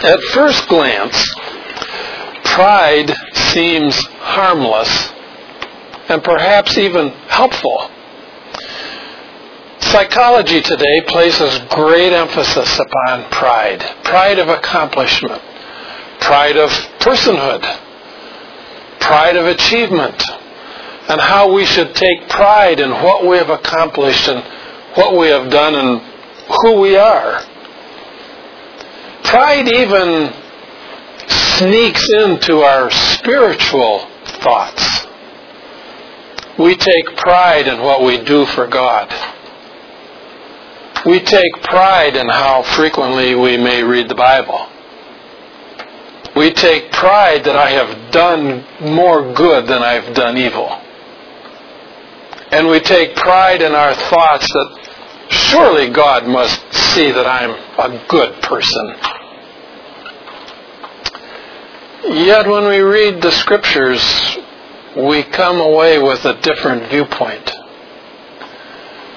At first glance, pride seems harmless and perhaps even helpful. Psychology today places great emphasis upon pride pride of accomplishment, pride of personhood, pride of achievement, and how we should take pride in what we have accomplished and what we have done and who we are. Pride even sneaks into our spiritual thoughts. We take pride in what we do for God. We take pride in how frequently we may read the Bible. We take pride that I have done more good than I've done evil. And we take pride in our thoughts that surely God must see that I'm a good person. Yet when we read the scriptures, we come away with a different viewpoint.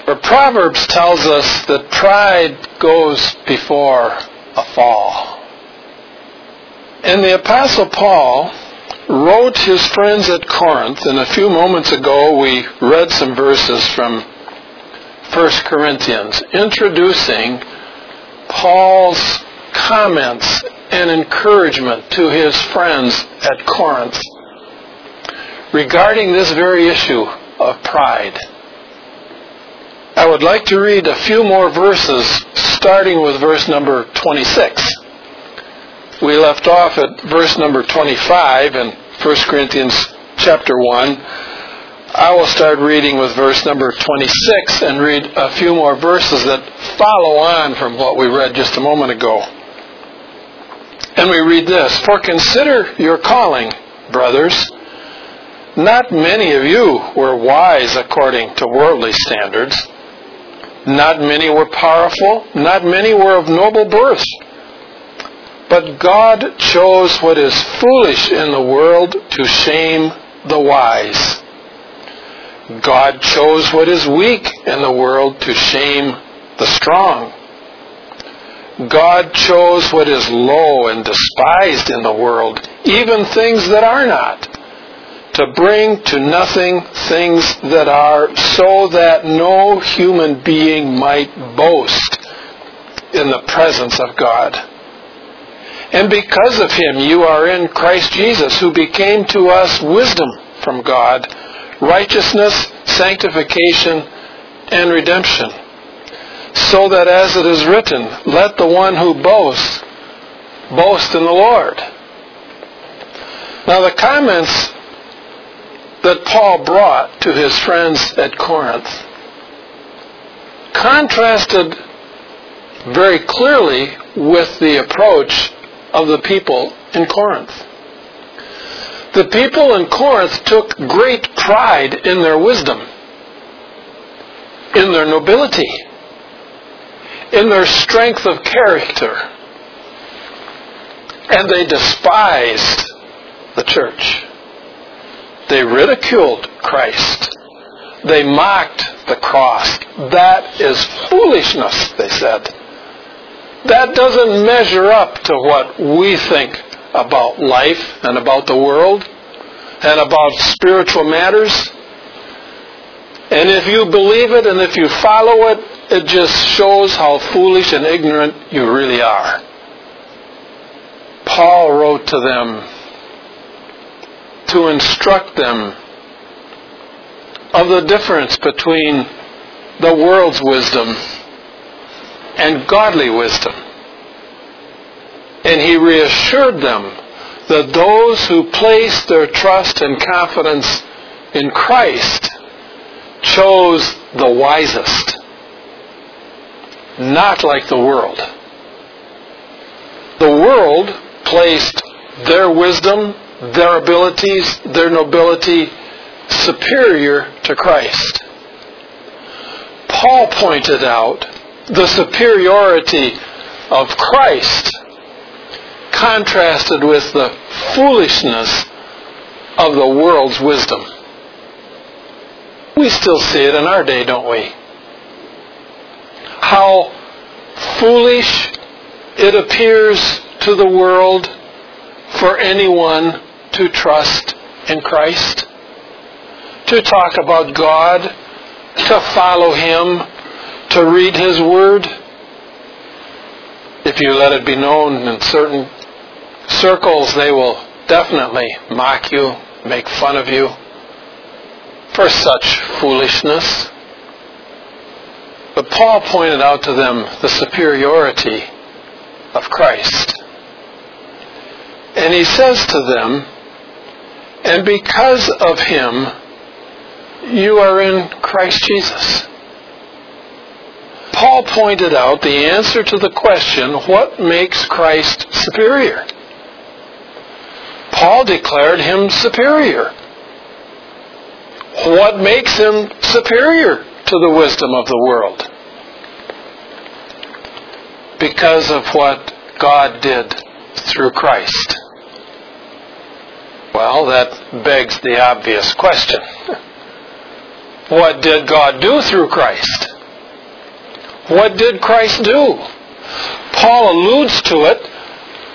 But Proverbs tells us that pride goes before a fall. And the Apostle Paul wrote his friends at Corinth, and a few moments ago we read some verses from 1 Corinthians introducing Paul's comments and encouragement to his friends at Corinth regarding this very issue of pride. I would like to read a few more verses starting with verse number 26. We left off at verse number 25 in 1 Corinthians chapter 1. I will start reading with verse number 26 and read a few more verses that follow on from what we read just a moment ago. And we read this For consider your calling, brothers. Not many of you were wise according to worldly standards. Not many were powerful. Not many were of noble birth. But God chose what is foolish in the world to shame the wise. God chose what is weak in the world to shame the strong. God chose what is low and despised in the world, even things that are not, to bring to nothing things that are, so that no human being might boast in the presence of God. And because of him you are in Christ Jesus, who became to us wisdom from God, righteousness, sanctification, and redemption so that as it is written, let the one who boasts boast in the Lord. Now, the comments that Paul brought to his friends at Corinth contrasted very clearly with the approach of the people in Corinth. The people in Corinth took great pride in their wisdom, in their nobility in their strength of character. And they despised the church. They ridiculed Christ. They mocked the cross. That is foolishness, they said. That doesn't measure up to what we think about life and about the world and about spiritual matters. And if you believe it and if you follow it, it just shows how foolish and ignorant you really are. Paul wrote to them to instruct them of the difference between the world's wisdom and godly wisdom. And he reassured them that those who place their trust and confidence in Christ chose the wisest not like the world. The world placed their wisdom, their abilities, their nobility superior to Christ. Paul pointed out the superiority of Christ contrasted with the foolishness of the world's wisdom. We still see it in our day, don't we? How foolish it appears to the world for anyone to trust in Christ? To talk about God, to follow Him, to read His Word? If you let it be known in certain circles, they will definitely mock you, make fun of you for such foolishness. But Paul pointed out to them the superiority of Christ. And he says to them, and because of him, you are in Christ Jesus. Paul pointed out the answer to the question, what makes Christ superior? Paul declared him superior. What makes him superior to the wisdom of the world? Because of what God did through Christ. Well, that begs the obvious question. What did God do through Christ? What did Christ do? Paul alludes to it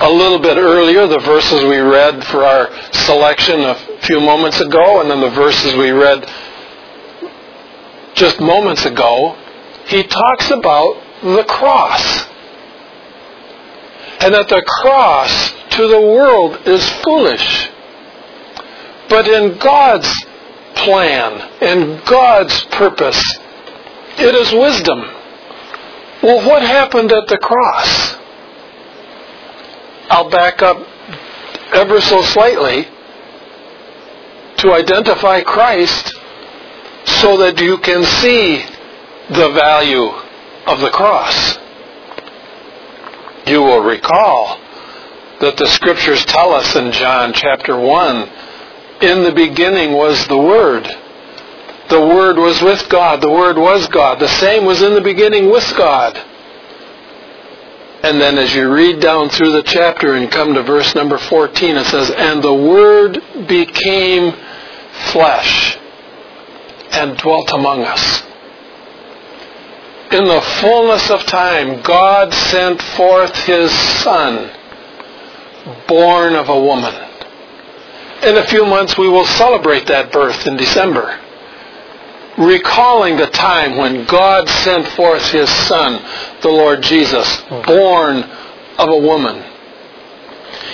a little bit earlier, the verses we read for our selection a few moments ago, and then the verses we read just moments ago, he talks about the cross. And that the cross to the world is foolish. But in God's plan, in God's purpose, it is wisdom. Well, what happened at the cross? I'll back up ever so slightly to identify Christ so that you can see the value of the cross. You will recall that the scriptures tell us in John chapter 1 in the beginning was the Word. The Word was with God. The Word was God. The same was in the beginning with God. And then as you read down through the chapter and come to verse number 14, it says, And the Word became flesh and dwelt among us. In the fullness of time, God sent forth His Son, born of a woman. In a few months, we will celebrate that birth in December, recalling the time when God sent forth His Son, the Lord Jesus, born of a woman.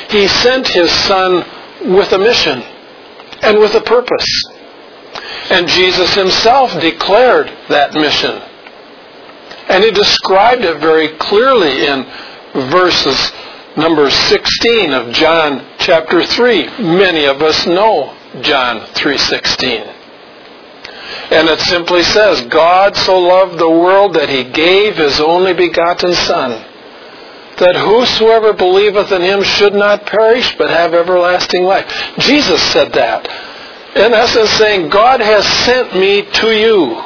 He sent His Son with a mission and with a purpose. And Jesus himself declared that mission. And he described it very clearly in verses number 16 of John chapter 3. Many of us know John 3:16. And it simply says, God so loved the world that he gave his only begotten Son, that whosoever believeth in him should not perish but have everlasting life. Jesus said that. In essence saying, God has sent me to you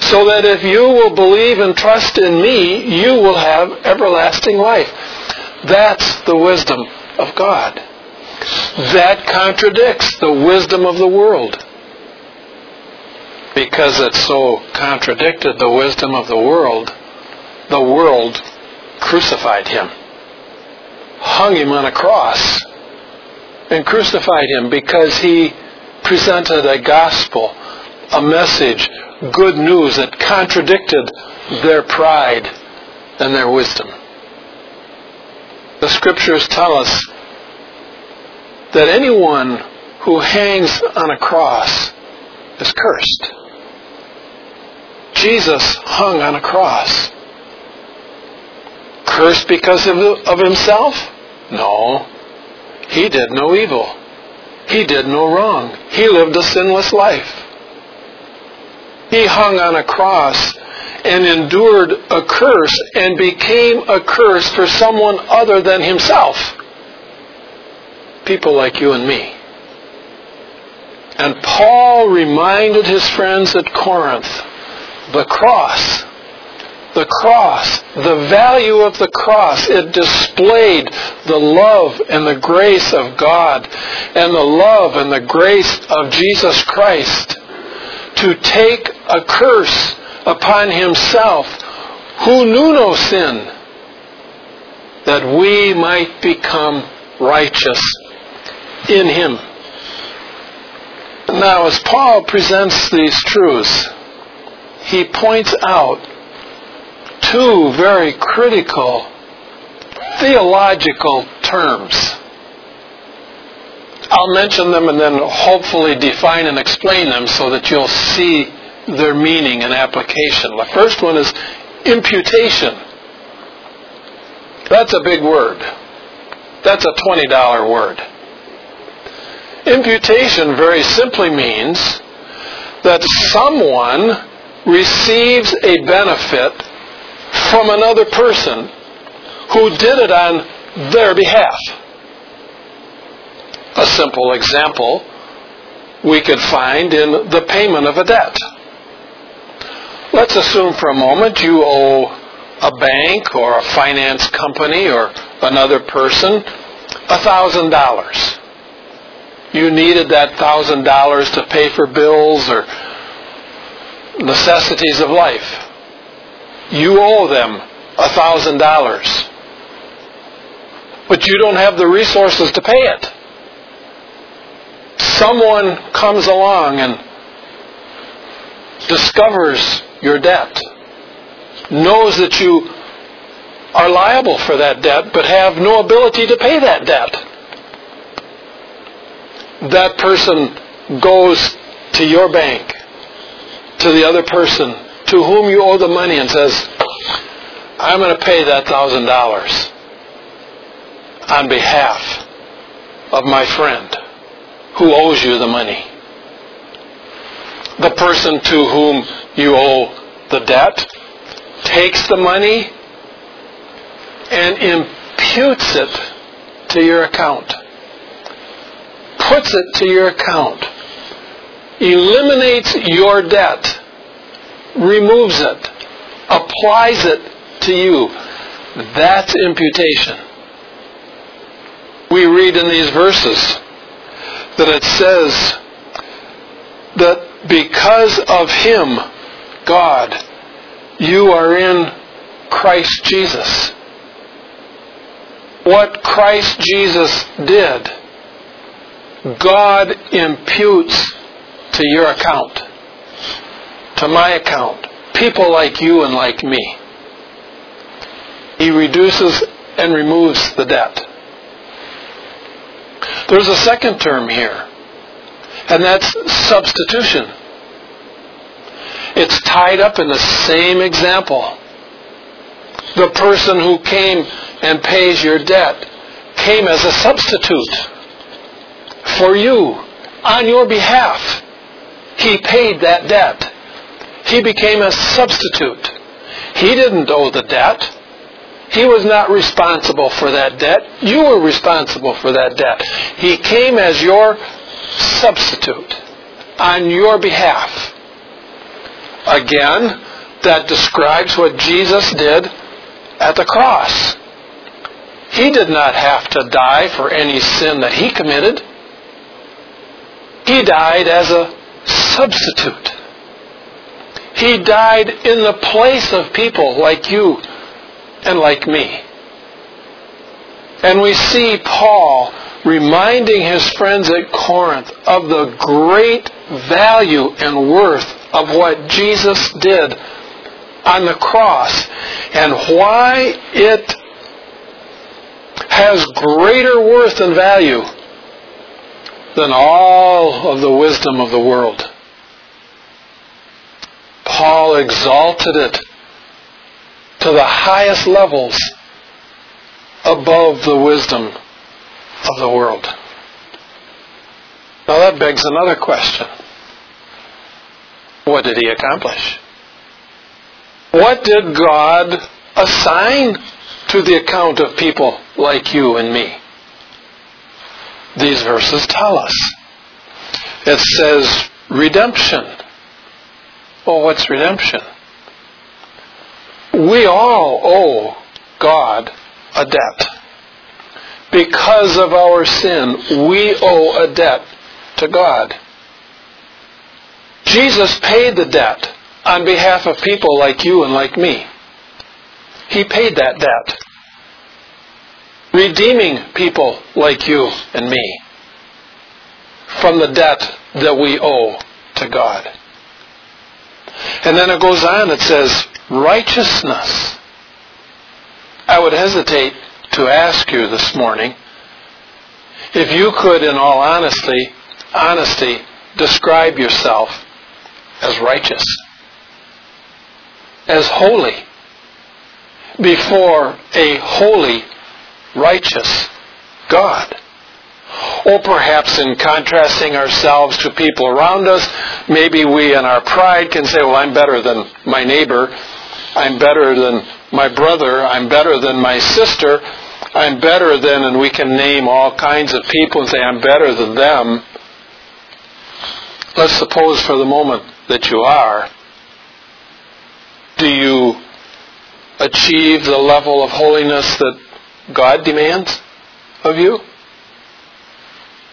so that if you will believe and trust in me, you will have everlasting life. That's the wisdom of God. That contradicts the wisdom of the world. Because it so contradicted the wisdom of the world, the world crucified him, hung him on a cross, and crucified him because he presented a gospel, a message, good news that contradicted their pride and their wisdom. The scriptures tell us that anyone who hangs on a cross is cursed. Jesus hung on a cross. Cursed because of, of himself? No. He did no evil. He did no wrong. He lived a sinless life. He hung on a cross and endured a curse and became a curse for someone other than himself. People like you and me. And Paul reminded his friends at Corinth the cross the cross, the value of the cross. It displayed the love and the grace of God and the love and the grace of Jesus Christ to take a curse upon himself who knew no sin that we might become righteous in him. Now, as Paul presents these truths, he points out two very critical theological terms. I'll mention them and then hopefully define and explain them so that you'll see their meaning and application. The first one is imputation. That's a big word. That's a $20 word. Imputation very simply means that someone receives a benefit from another person who did it on their behalf. A simple example we could find in the payment of a debt. Let's assume for a moment you owe a bank or a finance company or another person a thousand dollars. You needed that thousand dollars to pay for bills or necessities of life. You owe them a thousand dollars. But you don't have the resources to pay it. Someone comes along and discovers your debt, knows that you are liable for that debt, but have no ability to pay that debt. That person goes to your bank, to the other person to whom you owe the money and says, I'm going to pay that thousand dollars on behalf of my friend who owes you the money. The person to whom you owe the debt takes the money and imputes it to your account. Puts it to your account. Eliminates your debt. Removes it. Applies it to you. That's imputation. We read in these verses that it says that because of Him, God, you are in Christ Jesus. What Christ Jesus did, God imputes to your account, to my account, people like you and like me. He reduces and removes the debt. There's a second term here, and that's substitution. It's tied up in the same example. The person who came and pays your debt came as a substitute for you on your behalf. He paid that debt. He became a substitute. He didn't owe the debt. He was not responsible for that debt. You were responsible for that debt. He came as your substitute on your behalf. Again, that describes what Jesus did at the cross. He did not have to die for any sin that he committed. He died as a substitute. He died in the place of people like you and like me. And we see Paul reminding his friends at Corinth of the great value and worth of what Jesus did on the cross and why it has greater worth and value than all of the wisdom of the world. Exalted it to the highest levels above the wisdom of the world. Now that begs another question. What did he accomplish? What did God assign to the account of people like you and me? These verses tell us. It says redemption. Well, what's redemption? We all owe God a debt. Because of our sin, we owe a debt to God. Jesus paid the debt on behalf of people like you and like me. He paid that debt. redeeming people like you and me from the debt that we owe to God. And then it goes on, it says, righteousness. I would hesitate to ask you this morning if you could, in all honesty, honesty, describe yourself as righteous, as holy, before a holy, righteous God. Or perhaps in contrasting ourselves to people around us, maybe we in our pride can say, well, I'm better than my neighbor. I'm better than my brother. I'm better than my sister. I'm better than, and we can name all kinds of people and say, I'm better than them. Let's suppose for the moment that you are. Do you achieve the level of holiness that God demands of you?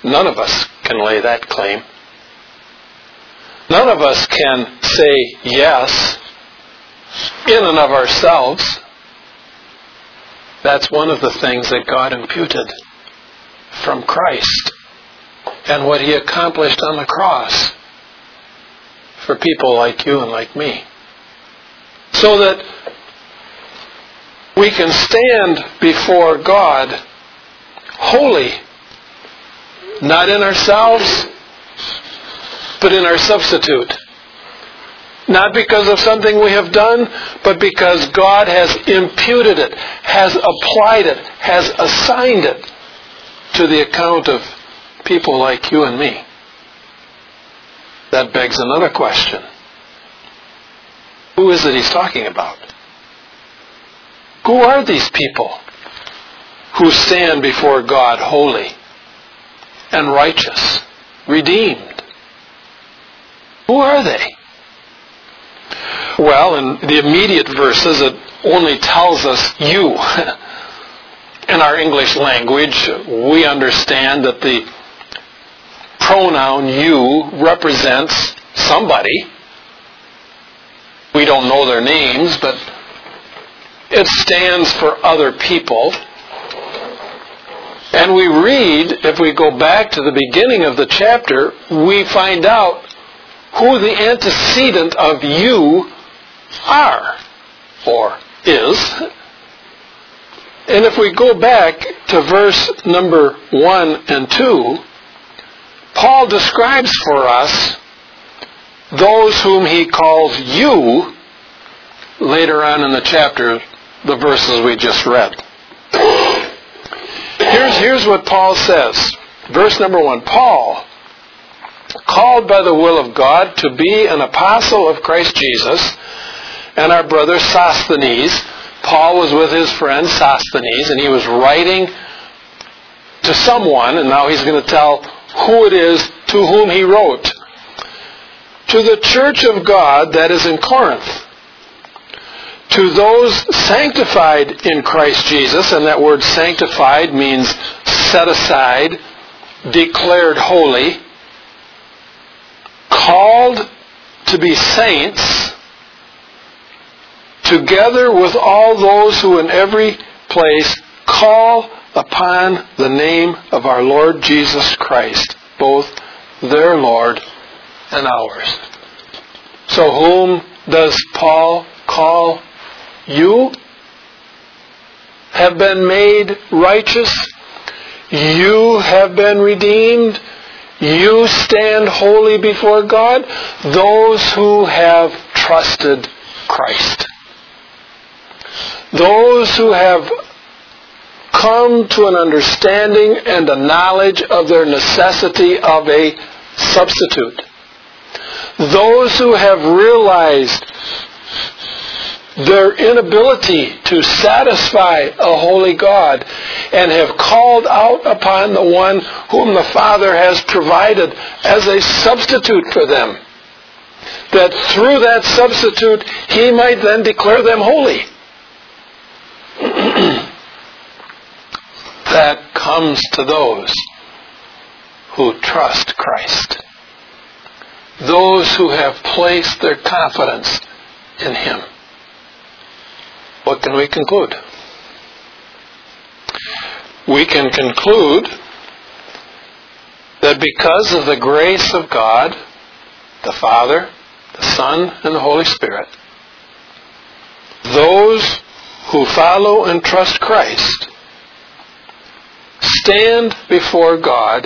None of us can lay that claim. None of us can say yes in and of ourselves. That's one of the things that God imputed from Christ and what he accomplished on the cross for people like you and like me. So that we can stand before God holy, not in ourselves, but in our substitute. Not because of something we have done, but because God has imputed it, has applied it, has assigned it to the account of people like you and me. That begs another question. Who is it he's talking about? Who are these people who stand before God holy and righteous, redeemed? Who are they? Well, in the immediate verses, it only tells us you. in our English language, we understand that the pronoun you represents somebody. We don't know their names, but it stands for other people. And we read, if we go back to the beginning of the chapter, we find out who the antecedent of you are or is. And if we go back to verse number 1 and 2, Paul describes for us those whom he calls you later on in the chapter, the verses we just read. Here's, here's what Paul says. Verse number 1 Paul, called by the will of God to be an apostle of Christ Jesus, and our brother Sosthenes. Paul was with his friend Sosthenes, and he was writing to someone, and now he's going to tell who it is to whom he wrote. To the church of God that is in Corinth. To those sanctified in Christ Jesus, and that word sanctified means set aside, declared holy, called to be saints, together with all those who in every place call upon the name of our Lord Jesus Christ, both their Lord and ours. So whom does Paul call you? Have been made righteous? You have been redeemed? You stand holy before God? Those who have trusted Christ. Those who have come to an understanding and a knowledge of their necessity of a substitute. Those who have realized their inability to satisfy a holy God and have called out upon the one whom the Father has provided as a substitute for them. That through that substitute, He might then declare them holy. that comes to those who trust Christ. Those who have placed their confidence in Him. What can we conclude? we can conclude that because of the grace of God, the Father, the Son, and the Holy Spirit, those who follow and trust Christ stand before God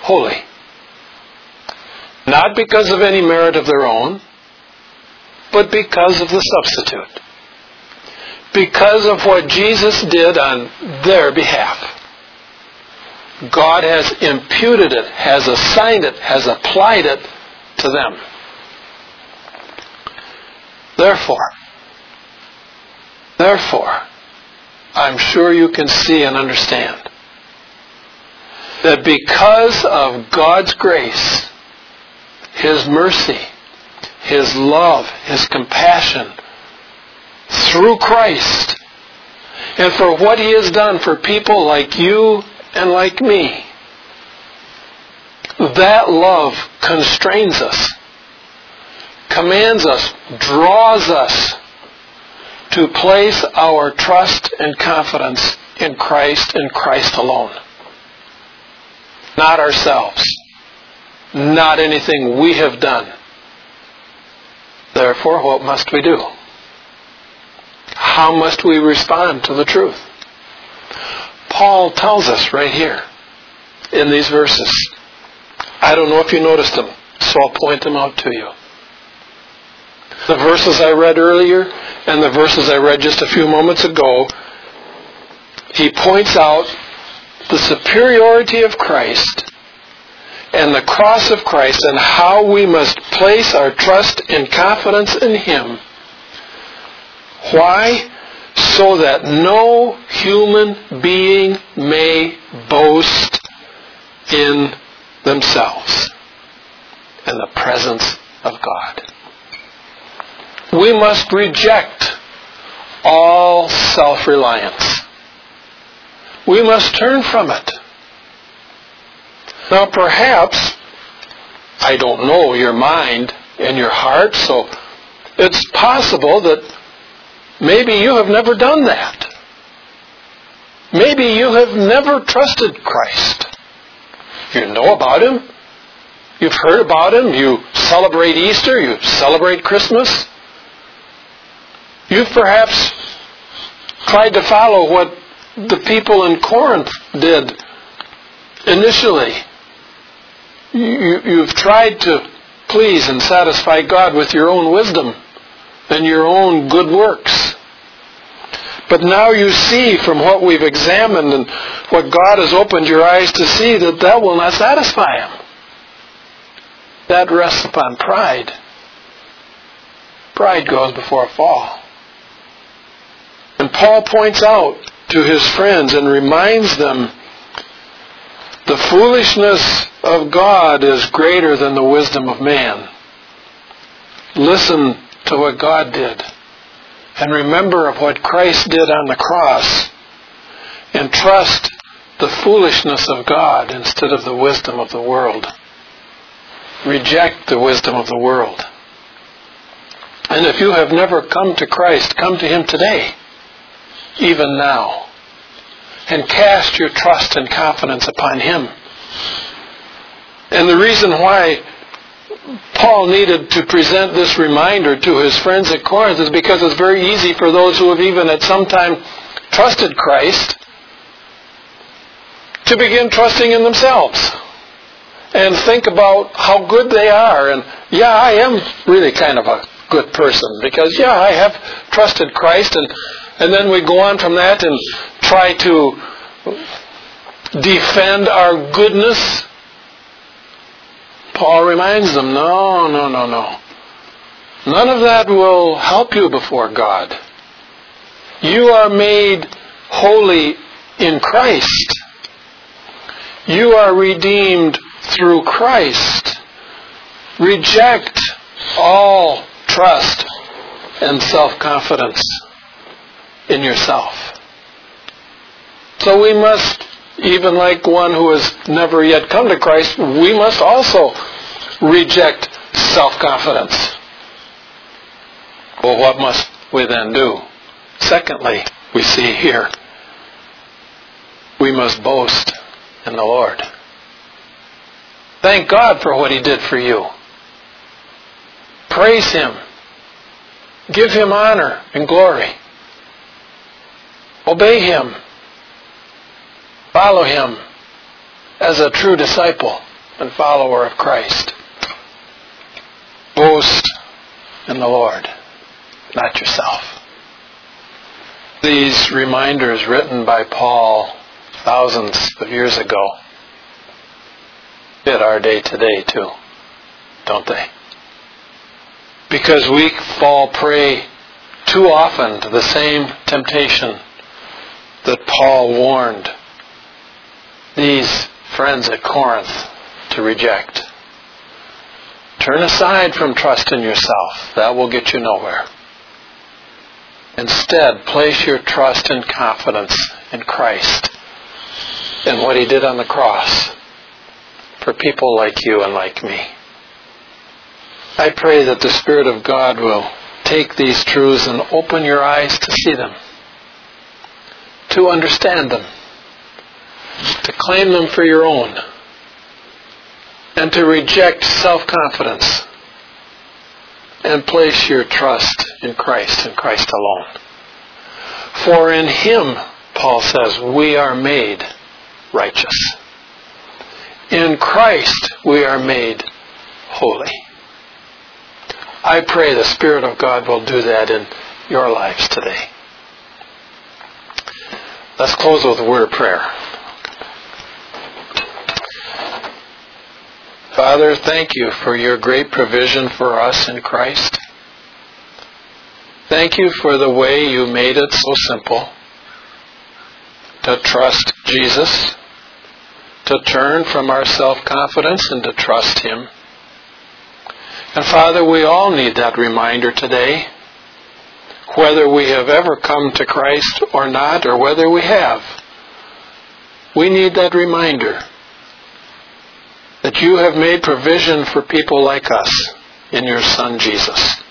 holy. Not because of any merit of their own, but because of the substitute. Because of what Jesus did on their behalf. God has imputed it, has assigned it, has applied it to them. Therefore, therefore, I'm sure you can see and understand that because of God's grace, His mercy, His love, His compassion, through Christ, and for what He has done for people like you and like me, that love constrains us, commands us, draws us to place our trust and confidence in Christ and Christ alone. Not ourselves. Not anything we have done. Therefore, what must we do? How must we respond to the truth? Paul tells us right here in these verses. I don't know if you noticed them, so I'll point them out to you. The verses I read earlier and the verses I read just a few moments ago, he points out the superiority of Christ and the cross of Christ and how we must place our trust and confidence in Him. Why? So that no human being may boast in themselves in the presence of God. We must reject all self-reliance. We must turn from it. Now perhaps, I don't know your mind and your heart, so it's possible that maybe you have never done that. Maybe you have never trusted Christ. You know about Him. You've heard about Him. You celebrate Easter. You celebrate Christmas. You've perhaps tried to follow what the people in Corinth did initially. You, have tried to please and satisfy God with your own wisdom and your own good works. But now you see from what we've examined and what God has opened your eyes to see that that will not satisfy Him. That rests upon pride. Pride goes before a fall. And Paul points out to his friends and reminds them the foolishness of God is greater than the wisdom of man. Listen to what God did and remember of what Christ did on the cross and trust the foolishness of God instead of the wisdom of the world. Reject the wisdom of the world. And if you have never come to Christ, come to Him today even now. And cast your trust and confidence upon Him. And the reason why Paul needed to present this reminder to his friends at Corinth is because it's very easy for those who have even at some time trusted Christ to begin trusting in themselves and think about how good they are and yeah I am really kind of a good person because yeah I have trusted Christ and and then we go on from that and try to defend our goodness. Paul reminds them, no, no, no, no. None of that will help you before God. You are made holy in Christ. You are redeemed through Christ. Reject all trust and self-confidence in yourself. So we must, even like one who has never yet come to Christ, we must also reject self-confidence. Well, what must we then do? Secondly, we see here, we must boast in the Lord. Thank God for what He did for you. Praise Him. Give Him honor and glory. Obey Him. Follow Him as a true disciple and follower of Christ. Boast in the Lord, not yourself. These reminders written by Paul thousands of years ago fit our day today too, don't they? Because we fall prey too often to the same temptation that Paul warned these friends at Corinth to reject. Turn aside from trust in yourself. That will get you nowhere. Instead, place your trust and confidence in Christ and what He did on the cross for people like you and like me. I pray that the Spirit of God will take these truths and open your eyes to see them, to understand them, to claim them for your own, and to reject self-confidence and place your trust in Christ and Christ alone. For in Him, Paul says, we are made righteous. In Christ we are made holy. I pray the Spirit of God will do that in your lives today. Let's close with a word of prayer. Father, thank you for your great provision for us in Christ. Thank you for the way you made it so simple to trust Jesus, to turn from our self-confidence and to trust Him. And Father, we all need that reminder today, whether we have ever come to Christ or not, or whether we have. We need that reminder that you have made provision for people like us in your Son Jesus.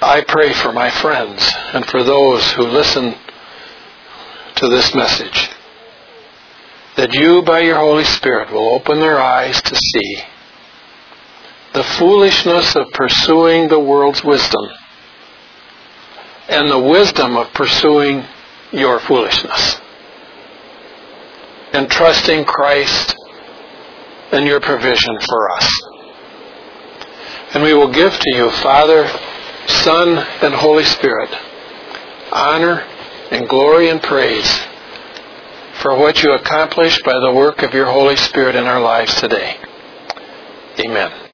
I pray for my friends and for those who listen to this message that you, by your Holy Spirit, will open their eyes to see the foolishness of pursuing the world's wisdom and the wisdom of pursuing your foolishness and trusting Christ and your provision for us. And we will give to you, Father, Son, and Holy Spirit, honor and glory and praise for what you accomplished by the work of your Holy Spirit in our lives today. Amen.